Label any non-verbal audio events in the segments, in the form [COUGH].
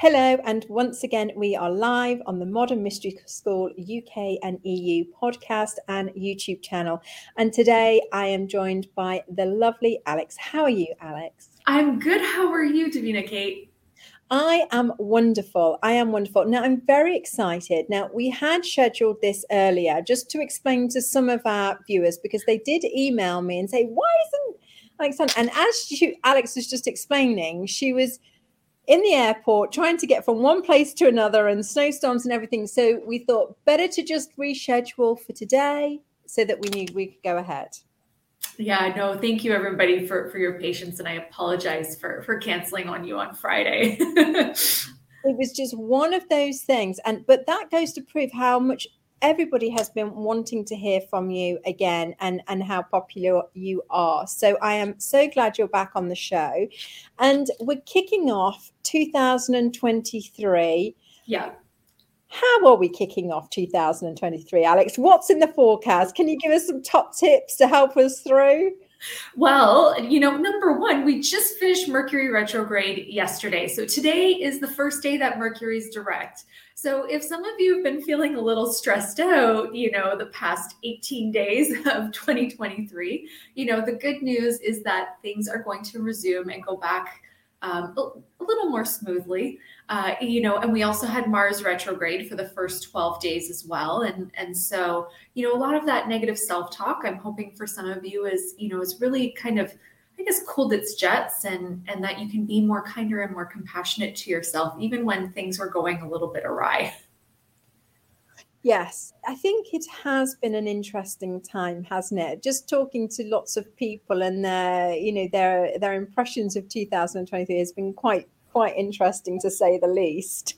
Hello, and once again, we are live on the Modern Mystery School UK and EU podcast and YouTube channel. And today I am joined by the lovely Alex. How are you, Alex? I'm good. How are you, Davina Kate? I am wonderful. I am wonderful. Now, I'm very excited. Now, we had scheduled this earlier just to explain to some of our viewers because they did email me and say, why isn't Alex on? And as she, Alex was just explaining, she was in the airport trying to get from one place to another and snowstorms and everything. So we thought better to just reschedule for today so that we knew we could go ahead. Yeah, no, thank you everybody for, for your patience. And I apologize for, for canceling on you on Friday. [LAUGHS] it was just one of those things. And but that goes to prove how much everybody has been wanting to hear from you again and and how popular you are. So i am so glad you're back on the show. And we're kicking off 2023 yeah. How are we kicking off 2023 alex? What's in the forecast? Can you give us some top tips to help us through well, you know, number one, we just finished Mercury retrograde yesterday. So today is the first day that Mercury is direct. So if some of you have been feeling a little stressed out, you know, the past 18 days [LAUGHS] of 2023, you know, the good news is that things are going to resume and go back um, a, little more smoothly. Uh, you know, and we also had Mars retrograde for the first 12 days as well. And and so, you know, a lot of that negative self-talk, I'm hoping for some of you is, you know, is really kind of I guess cooled its jets and and that you can be more kinder and more compassionate to yourself even when things are going a little bit awry. [LAUGHS] Yes, I think it has been an interesting time, hasn't it? Just talking to lots of people and their, you know, their their impressions of 2023 has been quite quite interesting to say the least.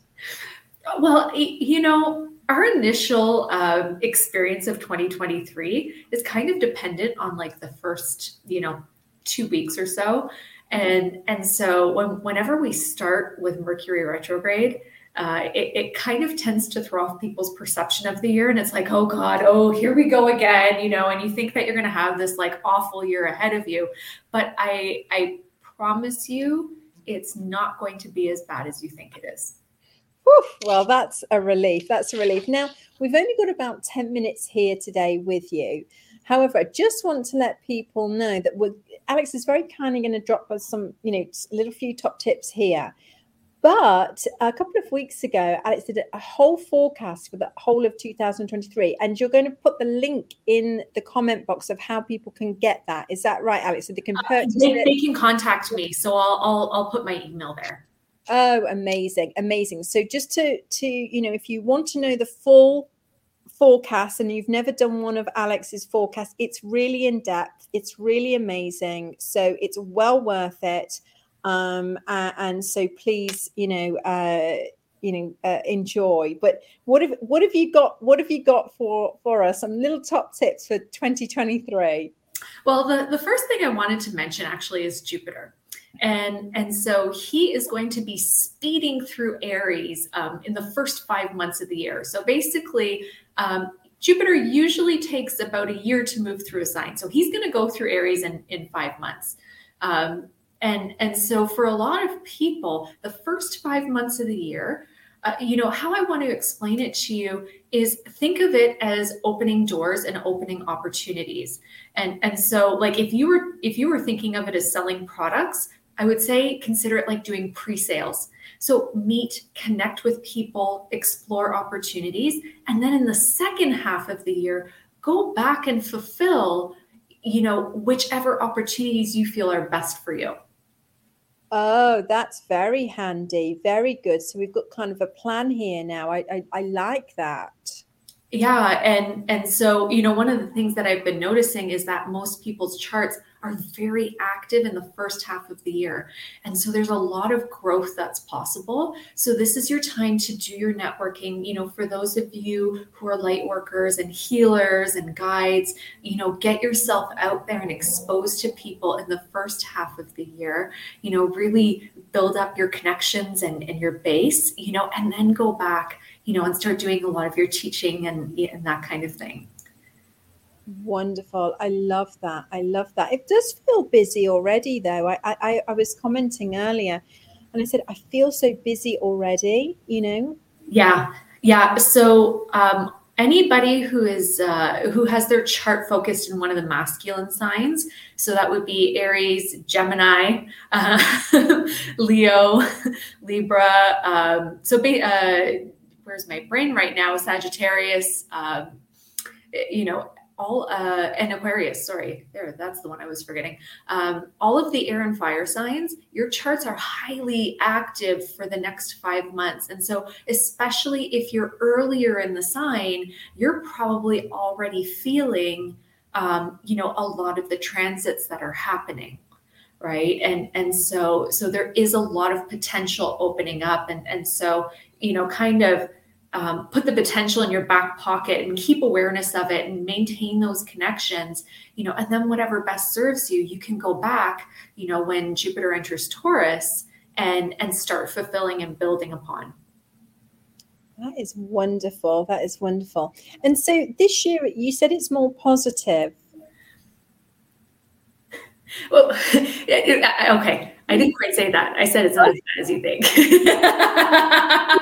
Well, you know, our initial uh, experience of 2023 is kind of dependent on like the first, you know, two weeks or so. And and so when, whenever we start with Mercury retrograde, uh, it, it, kind of tends to throw off people's perception of the year. And it's like, oh God, oh, here we go again, you know, and you think that you're going to have this like awful year ahead of you. But I, I promise you, it's not going to be as bad as you think it is. Well, that's a relief. That's a relief. Now, we've only got about 10 minutes here today with you. However, I just want to let people know that we're Alex is very kindly going to drop us some, you know, a little few top tips here. But a couple of weeks ago, Alex did a whole forecast for the whole of 2023, and you're going to put the link in the comment box of how people can get that. Is that right, Alex? So they can uh, purchase uh, they, they, can contact me, so I'll, I'll I'll put my email there. Oh, amazing, amazing! So just to to you know, if you want to know the full forecast and you've never done one of Alex's forecasts, it's really in depth. It's really amazing. So it's well worth it. Um, uh, and so please, you know, uh, you know, uh, enjoy. But what have what have you got? What have you got for for us? Some little top tips for 2023. Well, the the first thing I wanted to mention actually is Jupiter and and so he is going to be speeding through aries um, in the first five months of the year so basically um, Jupiter usually takes about a year to move through a sign. So he's going to go through Aries in, in five months. Um, and, and so for a lot of people, the first five months of the year, uh, you know, how I want to explain it to you is think of it as opening doors and opening opportunities. And, and so like if you were if you were thinking of it as selling products, I would say consider it like doing pre-sales. So meet, connect with people, explore opportunities, and then in the second half of the year, go back and fulfill, you know, whichever opportunities you feel are best for you. Oh, that's very handy. Very good. So we've got kind of a plan here now. I I, I like that. Yeah, and and so you know one of the things that I've been noticing is that most people's charts are very active in the first half of the year. And so there's a lot of growth that's possible. So this is your time to do your networking. You know, for those of you who are light workers and healers and guides, you know, get yourself out there and exposed to people in the first half of the year. You know, really build up your connections and, and your base, you know, and then go back, you know, and start doing a lot of your teaching and, and that kind of thing. Wonderful. I love that. I love that. It does feel busy already, though. I, I, I was commenting earlier and I said, I feel so busy already, you know? Yeah. Yeah. So, um, anybody who is uh, who has their chart focused in one of the masculine signs so that would be aries gemini uh, [LAUGHS] leo [LAUGHS] libra um, so be, uh, where's my brain right now sagittarius um, you know all uh, and Aquarius, sorry, there, that's the one I was forgetting. Um, all of the air and fire signs, your charts are highly active for the next five months. And so, especially if you're earlier in the sign, you're probably already feeling, um, you know, a lot of the transits that are happening right and and so so there is a lot of potential opening up and and so you know kind of um, put the potential in your back pocket and keep awareness of it and maintain those connections you know and then whatever best serves you you can go back you know when jupiter enters taurus and and start fulfilling and building upon. That is wonderful. That is wonderful. And so this year you said it's more positive. [LAUGHS] Well [LAUGHS] okay. I didn't quite say that. I said it's not as bad as you think. [LAUGHS]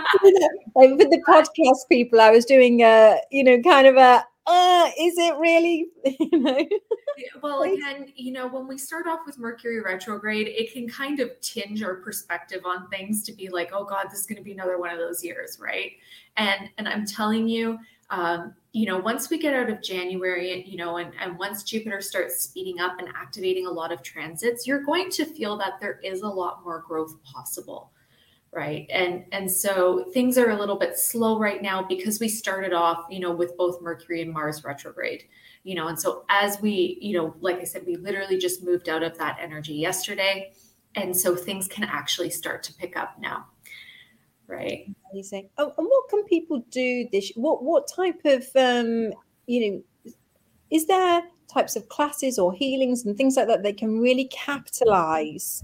With the podcast people, I was doing a, you know, kind of a, uh, is it really? [LAUGHS] you know? well, again, you know, when we start off with Mercury retrograde, it can kind of tinge our perspective on things to be like, oh God, this is going to be another one of those years, right? And and I'm telling you, um, you know, once we get out of January, you know, and, and once Jupiter starts speeding up and activating a lot of transits, you're going to feel that there is a lot more growth possible. Right. And and so things are a little bit slow right now because we started off, you know, with both Mercury and Mars retrograde, you know, and so as we, you know, like I said, we literally just moved out of that energy yesterday. And so things can actually start to pick up now. Right. Amazing. Oh, and what can people do this? What what type of um, you know, is there types of classes or healings and things like that they can really capitalize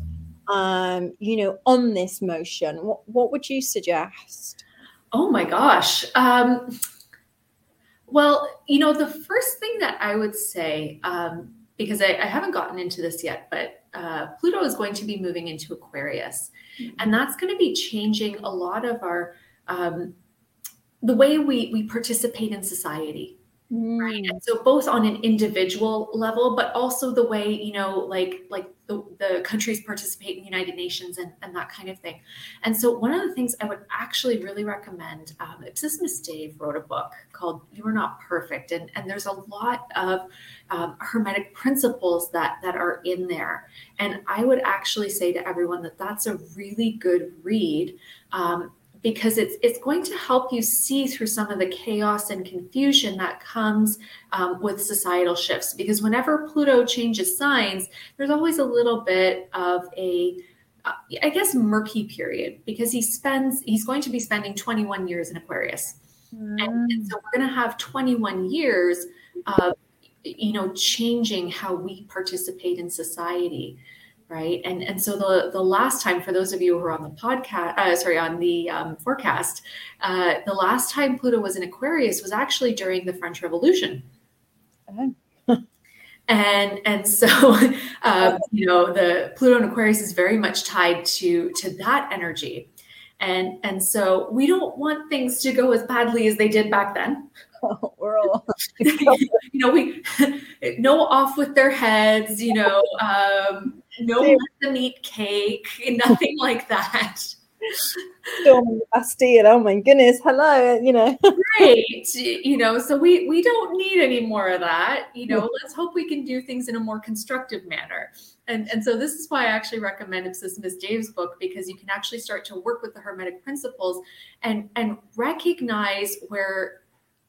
um, you know, on this motion? What what would you suggest? Oh my gosh. Um well, you know, the first thing that I would say, um, because I, I haven't gotten into this yet, but uh, Pluto is going to be moving into Aquarius. And that's going to be changing a lot of our, um, the way we, we participate in society. Mm. Right. And so both on an individual level, but also the way, you know, like, like the, the countries participate in the United Nations and, and that kind of thing. And so one of the things I would actually really recommend, um, Miss Dave wrote a book called You Are Not Perfect. And, and there's a lot of um, hermetic principles that, that are in there. And I would actually say to everyone that that's a really good read. Um, because it's it's going to help you see through some of the chaos and confusion that comes um, with societal shifts. Because whenever Pluto changes signs, there's always a little bit of a uh, guess murky period because he spends he's going to be spending 21 years in Aquarius. Mm. And, and, so we're going to have 21 years of you know changing how we participate in society right? And and so the the last time for those of you who are on the podcast uh, sorry on the um, forecast uh, the last time pluto was in aquarius was actually during the french revolution. Oh. [LAUGHS] and and so uh, [LAUGHS] you know the pluto in aquarius is very much tied to to that energy. And and so we don't want things to go as badly as they did back then. Oh, [LAUGHS] we're all you know we no off with their heads you know um, no let them eat cake, [LAUGHS] nothing like that. Storming the Bastille. Oh my goodness. Hello. You know. [LAUGHS] right. You know, so we we don't need any more of that. You know, let's hope we can do things in a more constructive manner. And, and so this is why I actually recommend Miss Dave's book because you can actually start to work with the Hermetic principles and and recognize where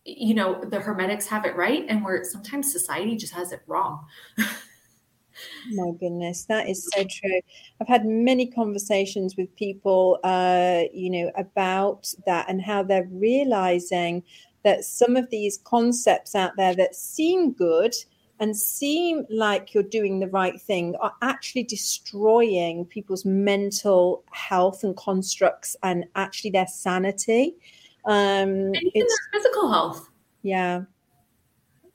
you know the hermetics have it right and where sometimes society just has it wrong [LAUGHS] my goodness that is so true. I've had many conversations with people uh you know about that and how they're realizing that some of these concepts out there that seem good and seem like you're doing the right thing are actually destroying people's mental health and constructs and actually their sanity. Um and even their physical health. Yeah.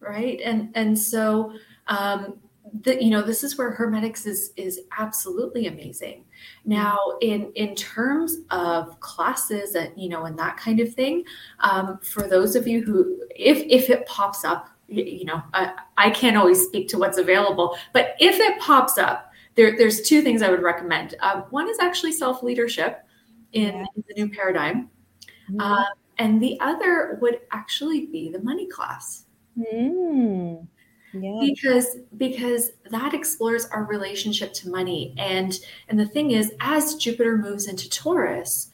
Right? And and so um that you know this is where hermetics is is absolutely amazing now in in terms of classes and you know and that kind of thing um, for those of you who if if it pops up you know I, I can't always speak to what's available but if it pops up there there's two things i would recommend uh, one is actually self leadership in, yeah. in, the new paradigm mm. uh, and the other would actually be the money class mm. Yeah. because because that explores our relationship to money and and the thing is as jupiter moves into taurus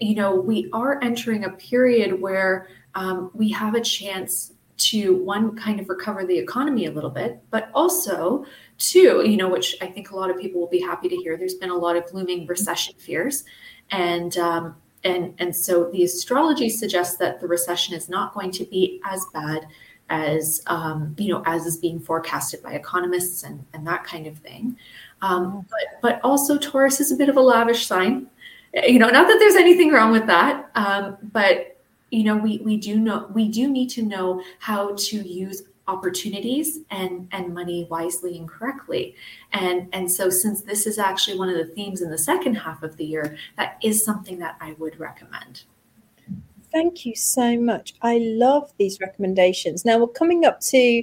you know we are entering a period where um, we have a chance to one kind of recover the economy a little bit but also two you know which i think a lot of people will be happy to hear there's been a lot of looming recession fears and um, and and so the astrology suggests that the recession is not going to be as bad as um, you know as is being forecasted by economists and, and that kind of thing. Um, but but also taurus is a bit of a lavish sign. You know not that there's anything wrong with that um, but you know we we do know we do need to know how to use opportunities and and money wisely and correctly. And and so since this is actually one of the themes in the second half of the year that is something that i would recommend thank you so much. I love these recommendations. Now we're coming up to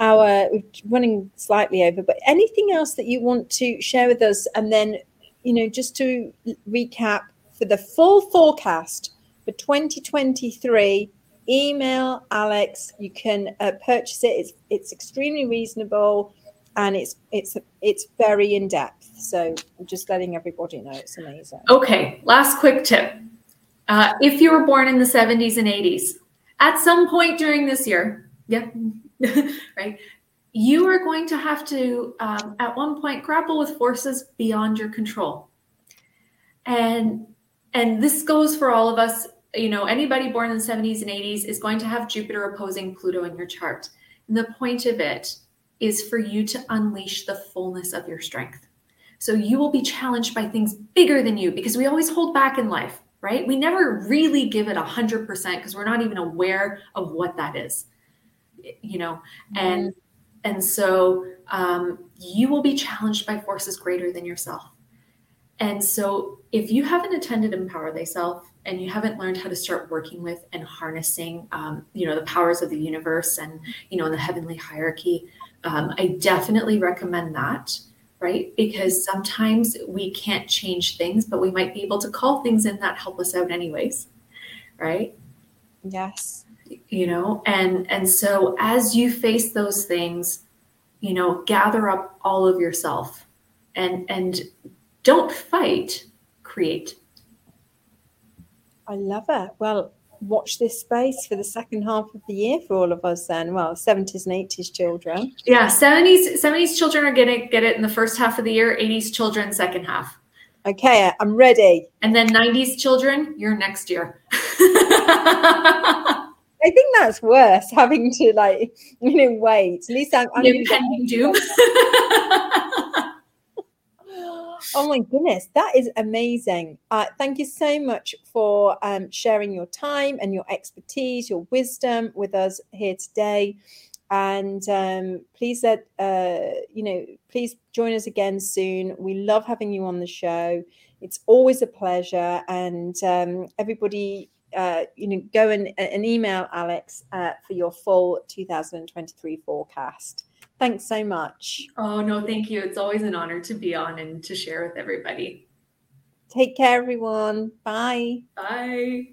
our running slightly over but anything else that you want to share with us? And then you know just to recap for the full forecast for 2023 email alex. You can uh, purchase it. It's it's extremely reasonable and it's it's it's very in depth so i'm just letting everybody know it's amazing. Okay last quick tip uh, if you were born in the 70s and 80s at some point during this year yeah [LAUGHS] right you are going to have to um, at one point grapple with forces beyond your control and and this goes for all of us you know, anybody born in the 70s and 80s is going to have Jupiter opposing Pluto in your chart. And the point of it is for you to unleash the fullness of your strength. So you will be challenged by things bigger than you because we always hold back in life, right? We never really give it 100% because we're not even aware of what that is, you know, and and so um, you will be challenged by forces greater than yourself. And so if you haven't attended Empower Thyself, and you haven't learned how to start working with and harnessing um, you know the powers of the universe and you know in the heavenly hierarchy um, i definitely recommend that right? Because sometimes we can't change things but we might be able to call things in that help us out anyways right? Yes. You know and and so as you face those things you know gather up all of yourself and and don't fight create. I love it. Well, watch this space for the second half of the year for all of us then. Well 70s and 80s children. Yeah 70s 70s children are gonna get it in the first half of the year 80s children second half. Okay i'm ready. And then 90s children you're next year. [LAUGHS] I think that's worse having to like you know wait. At least i'm, I'm impending doom [LAUGHS] [LAUGHS] Oh my goodness, that is amazing. Uh, thank you so much for um, sharing your time and your expertise, your wisdom with us here today. And um, please let uh, you know, please join us again soon. We love having you on the show. It's always a pleasure. And um, everybody, uh, you know, go and, and email Alex uh, for your full 2023 forecast. Thanks so much. Oh, no, thank you. It's always an honor to be on and to share with everybody. Take care, everyone. Bye. Bye.